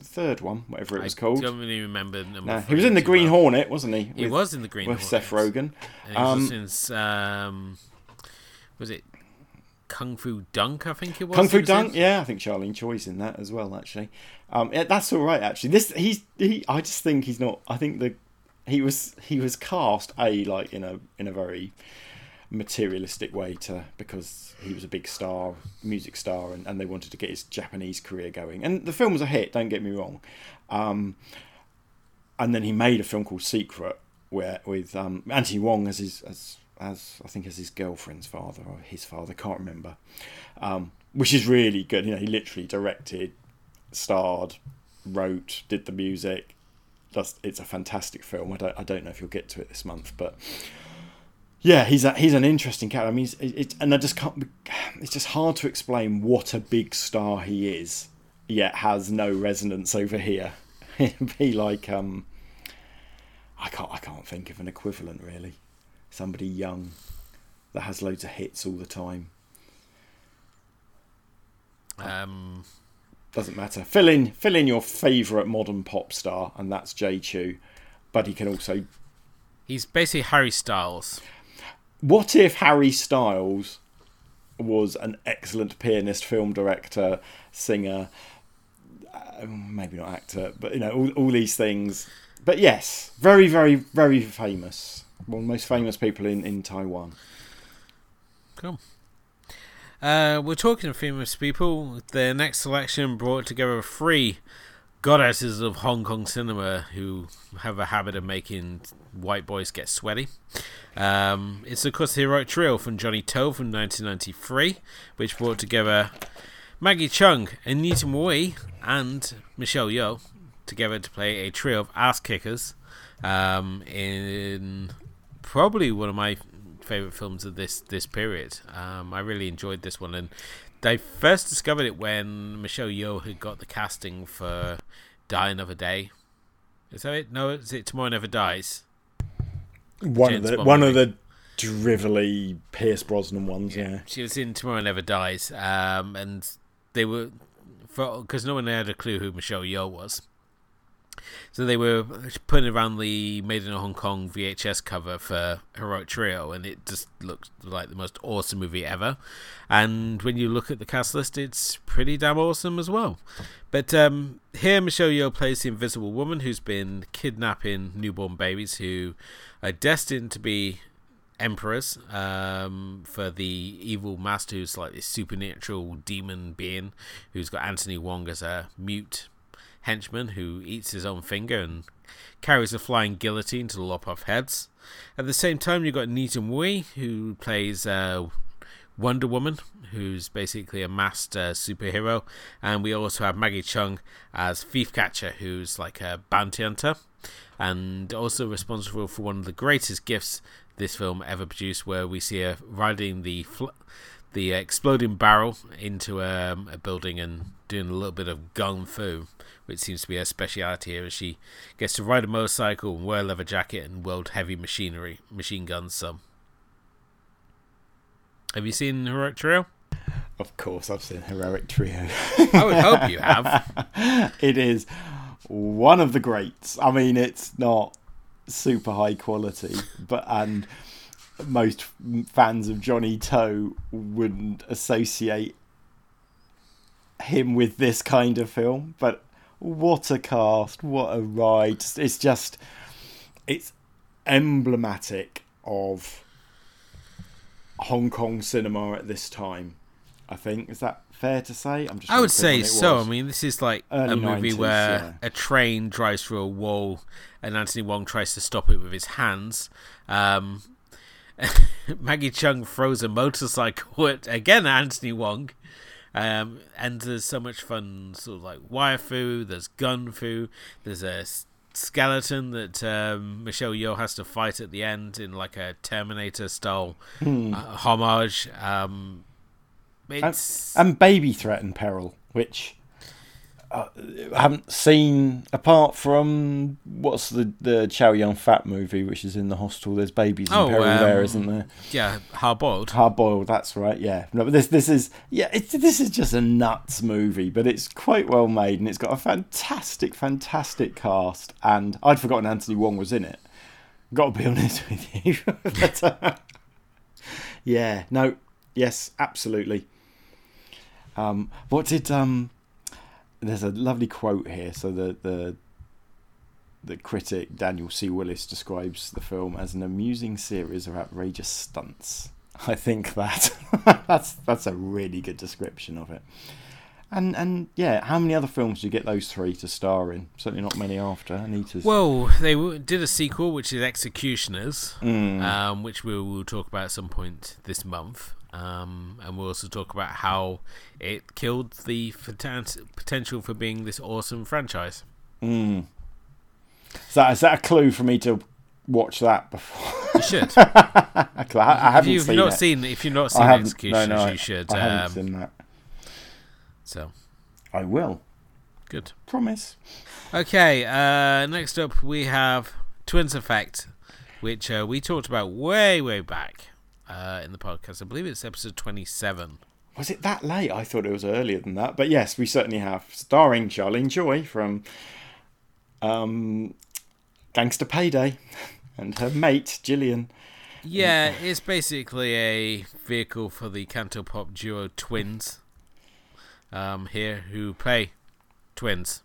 The third one, whatever it was I called. don't really remember. No, he was in the Green well. Hornet, wasn't he? He With- was in the Green with Seth Hornet. Rogen. And he Um, was since um, was it Kung Fu Dunk? I think it was. Kung Fu Dunk, in? yeah, I think Charlene Choi's in that as well. Actually, um, yeah, that's all right. Actually, this he's he. I just think he's not. I think the he was he was cast a like in a in a very materialistic way to because he was a big star, music star, and, and they wanted to get his Japanese career going. And the film was a hit. Don't get me wrong. Um, and then he made a film called Secret, where with um, Anthony Wong as his as as I think as his girlfriend's father or his father, can't remember, um, which is really good. You know, he literally directed, starred, wrote, did the music. Just, it's a fantastic film. I don't I don't know if you'll get to it this month, but yeah, he's a, he's an interesting character. I mean, and I just can't. It's just hard to explain what a big star he is, yet has no resonance over here. It'd be like um, I can't I can't think of an equivalent really. Somebody young that has loads of hits all the time. Um, Doesn't matter. Fill in fill in your favourite modern pop star, and that's Jay Chou. But he can also. he's basically Harry Styles. What if Harry Styles was an excellent pianist, film director, singer, uh, maybe not actor, but you know all, all these things. But yes, very, very, very famous. One of the most famous people in, in Taiwan. Cool. Uh, we're talking of famous people. The next selection brought together three goddesses of Hong Kong cinema who have a habit of making white boys get sweaty. Um, it's of course the heroic trio from Johnnie To from 1993, which brought together Maggie Cheung, Anita Mui, and Michelle Yeoh together to play a trio of ass kickers um, in probably one of my favorite films of this this period. Um, I really enjoyed this one, and I first discovered it when Michelle Yeoh had got the casting for Die Another Day. Is that it? No, is it Tomorrow Never Dies? One James of the Bond one of the drivelly Pierce Brosnan ones. Yeah. She was in Tomorrow Never Dies, um, and they were because no one had a clue who Michelle Yeoh was. So they were putting around the Made in Hong Kong VHS cover for Heroic Trio, and it just looks like the most awesome movie ever. And when you look at the cast list, it's pretty damn awesome as well. But um, here, Michelle Yeoh plays the Invisible Woman who's been kidnapping newborn babies who are destined to be emperors um, for the evil master who's like this supernatural demon being who's got Anthony Wong as a mute henchman who eats his own finger and carries a flying guillotine to lop off heads. At the same time, you've got Anita Mui, who plays uh, Wonder Woman, who's basically a master superhero. And we also have Maggie Cheung as Thief Catcher, who's like a bounty hunter. And also responsible for one of the greatest gifts this film ever produced, where we see her riding the fl- the exploding barrel into um, a building and doing a little bit of gun fu, which seems to be her speciality here. As she gets to ride a motorcycle and wear a leather jacket and wield heavy machinery, machine guns. Some. Have you seen Heroic Trio? Of course, I've seen Heroic Trio. I would hope you have. it is one of the greats. I mean, it's not super high quality, but and most fans of Johnnie To wouldn't associate him with this kind of film. But what a cast! What a ride! It's just it's emblematic of Hong Kong cinema at this time. I think is that fair to say? I'm just. I would say so. I mean, this is like Early a movie 90s, where yeah. a train drives through a wall, and Anthony Wong tries to stop it with his hands. Um, Maggie Cheung throws a motorcycle at again Anthony Wong. Um, and there's so much fun, sort of like wire fu. There's gun fu. There's a skeleton that um, Michelle Yeoh has to fight at the end in like a Terminator style Hmm. uh, homage. Um, it's and Baby Threat and Peril, which I haven't seen apart from what's the the Chow Yun Fat movie, which is in the hostel. There's babies in Oh, peril there, um, isn't there? yeah hard boiled. Hard boiled, that's right. Yeah, no, but this this is yeah, it's, this is just a nuts movie, but it's quite well made and it's got a fantastic, fantastic cast. And I'd forgotten Anthony Wong was in it. Got to be honest with you. but, uh, yeah, no, yes, absolutely. Um, what did um? There's a lovely quote here. So the the the critic Daniel C. Willis describes the film as an amusing series of outrageous stunts. I think that that's that's a really good description of it. And and yeah, how many other films do you get those three to star in? Certainly not many after. Anita's. Well, they did a sequel, which is Executioners, Mm. um, which we will talk about at some point this month. Um, and we'll also talk about how it killed the potent- potential for being this awesome franchise. Mm. Is that is that a clue for me to watch that before? You should. I, I haven't if you've seen not it. seen, if you've not seen Executioners, no, no, you should. I haven't Um, seen that. so I will. good. Promise. Okay. Uh, next up, we have Twins Effect, which uh, we talked about way, way back uh, in the podcast. I believe it's episode twenty-seven. Was it that late? I thought it was earlier than that. But yes, we certainly have. Starring Charlene Choi from um, Gangster Payday and her mate, Gillian. Yeah, it's basically a vehicle for the Cantopop duo Twins. Um, here who play twins.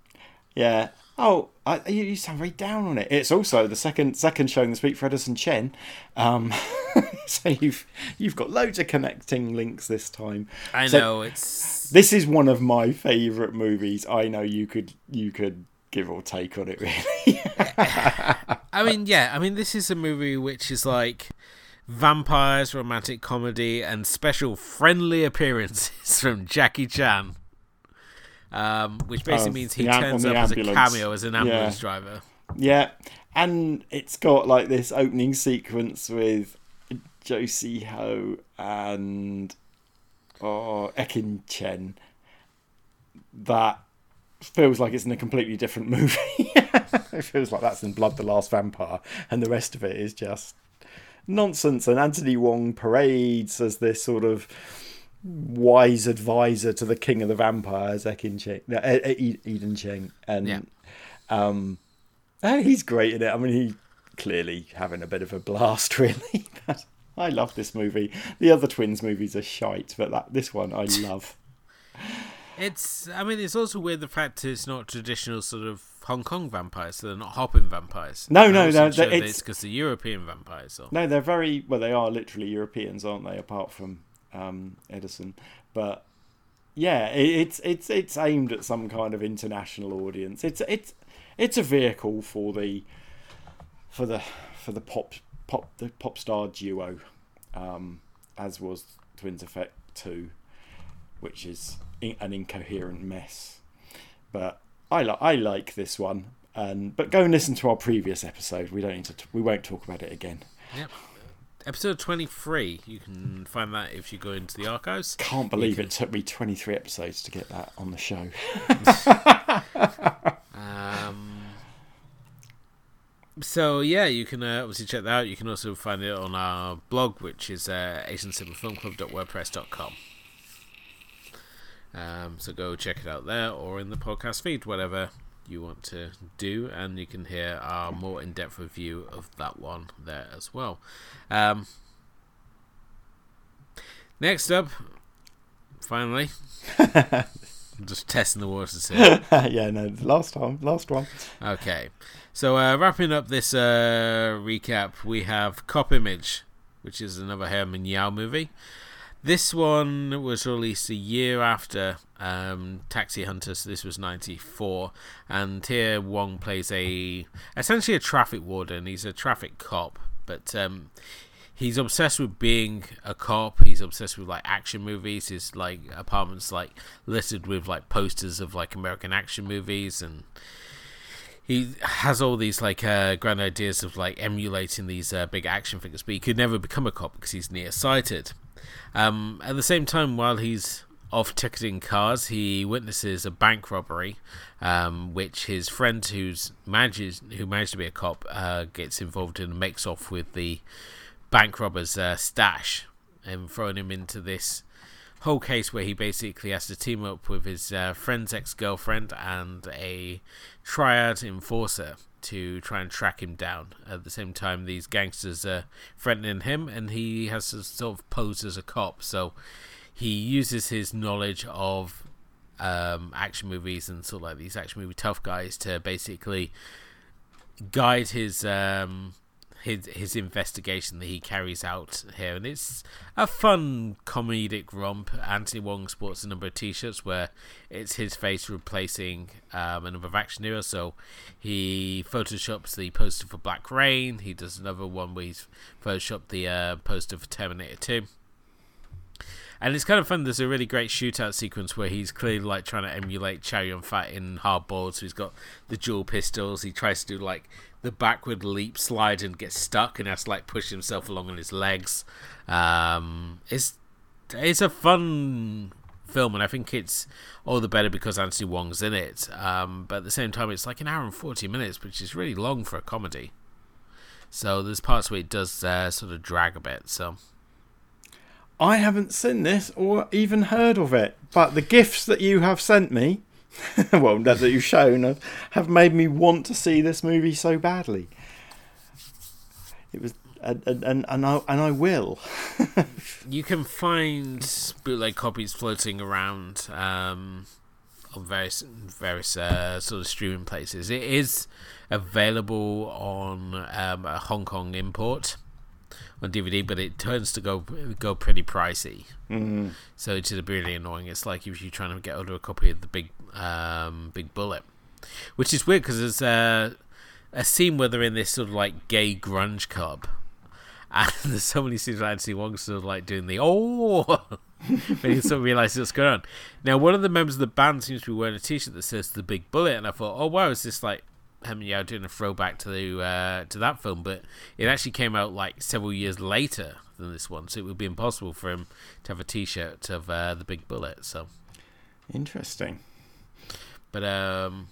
Yeah. Oh, I, you, you sound very down on it. It's also the second second showing this week for Edison Chen. Um, so you've you've got loads of connecting links this time. I So- know it's This is one of my favourite movies. I know you could you could give or take on it really. I mean, yeah, I mean this is a movie which is like vampires, romantic comedy, and special friendly appearances from Jackie Chan. Um, which basically Oh, means he am- turns up the as a cameo as an Yeah. ambulance driver. Yeah, and it's got like this opening sequence with Josie Ho and oh Ekin Cheng that feels like it's in a completely different movie. it feels like that's in Blood the Last Vampire, and the rest of it is just nonsense. And Anthony Wong parades as this sort of wise advisor to the king of the vampires, Ekin Cheng, no, E- Eden Cheng, and Yeah. um, Uh, he's great in it. I mean, he clearly having a bit of a blast, really. I love this movie. The other twins movies are shite, but that this one I love. It's. I mean, it's also weird the fact it's not traditional sort of Hong Kong vampires. So they're not hopping vampires. No, no, no. sure it's because the European vampires. Or... No, they're very well. They are literally Europeans, aren't they? Apart from um, Edison, but yeah, it, it's it's it's aimed at some kind of international audience. It's it's it's a vehicle for the for the for the pop pop the pop star duo, um, as was Twins Effect Two, which is in, an incoherent mess. But I like I like this one, and but go and listen to our previous episode. We don't need to. T- we won't talk about it again. Yep. Episode 23. You can find that if you go into the archives. Can't believe it took me 23 episodes to get that on the show. Um, so yeah, you can uh, obviously check that out. You can also find it on our blog, which is uh, asiancinemafilmclub.wordpress.com. Um, so go check it out there or in the podcast feed, whatever you want to do, and you can hear our more in-depth review of that one there as well. Um, next up, finally, I'm just testing the waters here. yeah, no, last time, last one. Okay, so uh, wrapping up this uh, recap, we have Cop Image, which is another Herman Yau movie. This one was released a year after um, Taxi Hunter, so this was '94, and here Wong plays a essentially a traffic warden. He's a traffic cop, but um, he's obsessed with being a cop. He's obsessed with like action movies. His like apartment's like littered with like posters of like American action movies and he has all these like uh, grand ideas of like emulating these uh, big action figures, but he could never become a cop because he's nearsighted. Um, at the same time, while he's off ticketing cars, he witnesses a bank robbery, um, which his friend who's manages who managed to be a cop uh, gets involved in and makes off with the bank robber's uh, stash and throwing him into this whole case where he basically has to team up with his uh, friend's ex-girlfriend and a triad enforcer to try and track him down. At the same time, these gangsters are threatening him, and he has to sort of pose as a cop. So he uses his knowledge of um, action movies and sort of like these action movie tough guys to basically guide his um, his his investigation that he carries out here, and it's a fun comedic romp. Anthony Wong sports a number of T-shirts where it's his face replacing um, a number of action heroes. So he photoshops the poster for Black Rain. He does another one where he's photoshopped the uh, poster for Terminator Two. And it's kind of fun. There's a really great shootout sequence where he's clearly like trying to emulate Chow Yun Fat in Hard Boiled. So he's got the dual pistols. He tries to do like the backward leap slide and gets stuck and has to like push himself along on his legs. Um, it's it's a fun film, and I think it's all the better because Anthony Wong's in it. Um, but at the same time, it's like an hour and forty minutes, which is really long for a comedy. So there's parts where it does uh, sort of drag a bit. So I haven't seen this or even heard of it, but the gifts that you have sent me, well, that you've shown, have made me want to see this movie so badly. It was, and and and I and I will. you can find bootleg copies floating around um, on various various uh, sort of streaming places. It is available on um, a Hong Kong import on DVD, but it turns to go go pretty pricey. Mm. So it's just really annoying. It's like if you're trying to get hold of a copy of the big um, big bullet, which is weird because there's a a scene where they're in this sort of like gay grunge club, and there's so many scenes where Anthony Wong sort of like doing the oh. when you sort of realise what's going on. Now, one of the members of the band seems to be wearing a T-shirt that says "The Big Bullet," and I thought, "Oh wow, is this like Herman Yau doing a throwback to the uh, to that film, but it actually came out like several years later than this one, so it would be impossible for him to have a T-shirt of uh, the Big Bullet. So interesting. But um,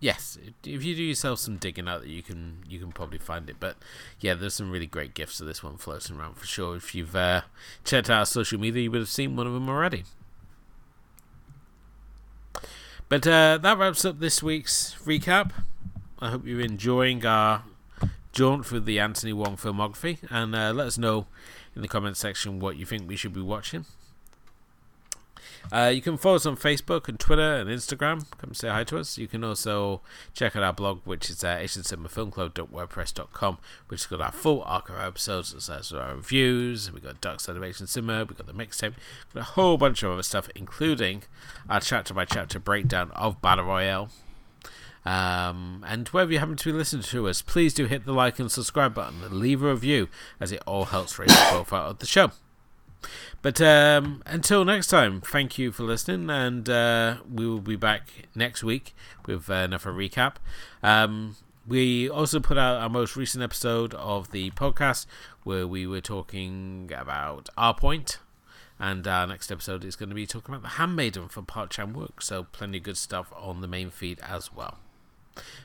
yes, if you do yourself some digging out, you can you can probably find it. But yeah, there's some really great gifts of this one floating around for sure. If you've uh, checked out our social media, you would have seen one of them already. But uh, that wraps up this week's recap. I hope you're enjoying our jaunt through the Anthony Wong filmography, and uh, let us know in the comment section what you think we should be watching. Uh, you can follow us on Facebook and Twitter and Instagram. Come say hi to us. You can also check out our blog, which is at asiancinema.filmclub.wordpress.com, which has got our full archive of episodes, as well as our reviews. We've got Dark Side of Asian Cinema, we've got the mixtape, we've got a whole bunch of other stuff, including our chapter by chapter breakdown of Battle Royale. Um, and wherever you happen to be listening to us, please do hit the like and subscribe button and leave a review, as it all helps raise the profile of the show. But um, until next time, thank you for listening, and uh, we will be back next week with uh, another recap. Um, we also put out our most recent episode of the podcast where we were talking about our point, and our next episode is going to be talking about the Handmaiden for Park Chan Wook. So plenty of good stuff on the main feed as well.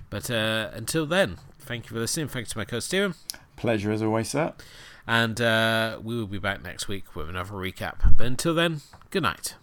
But uh, until then, thank you for listening. Thanks to my co Steven. Pleasure as always, sir. And uh, we will be back next week with another recap. But until then, good night.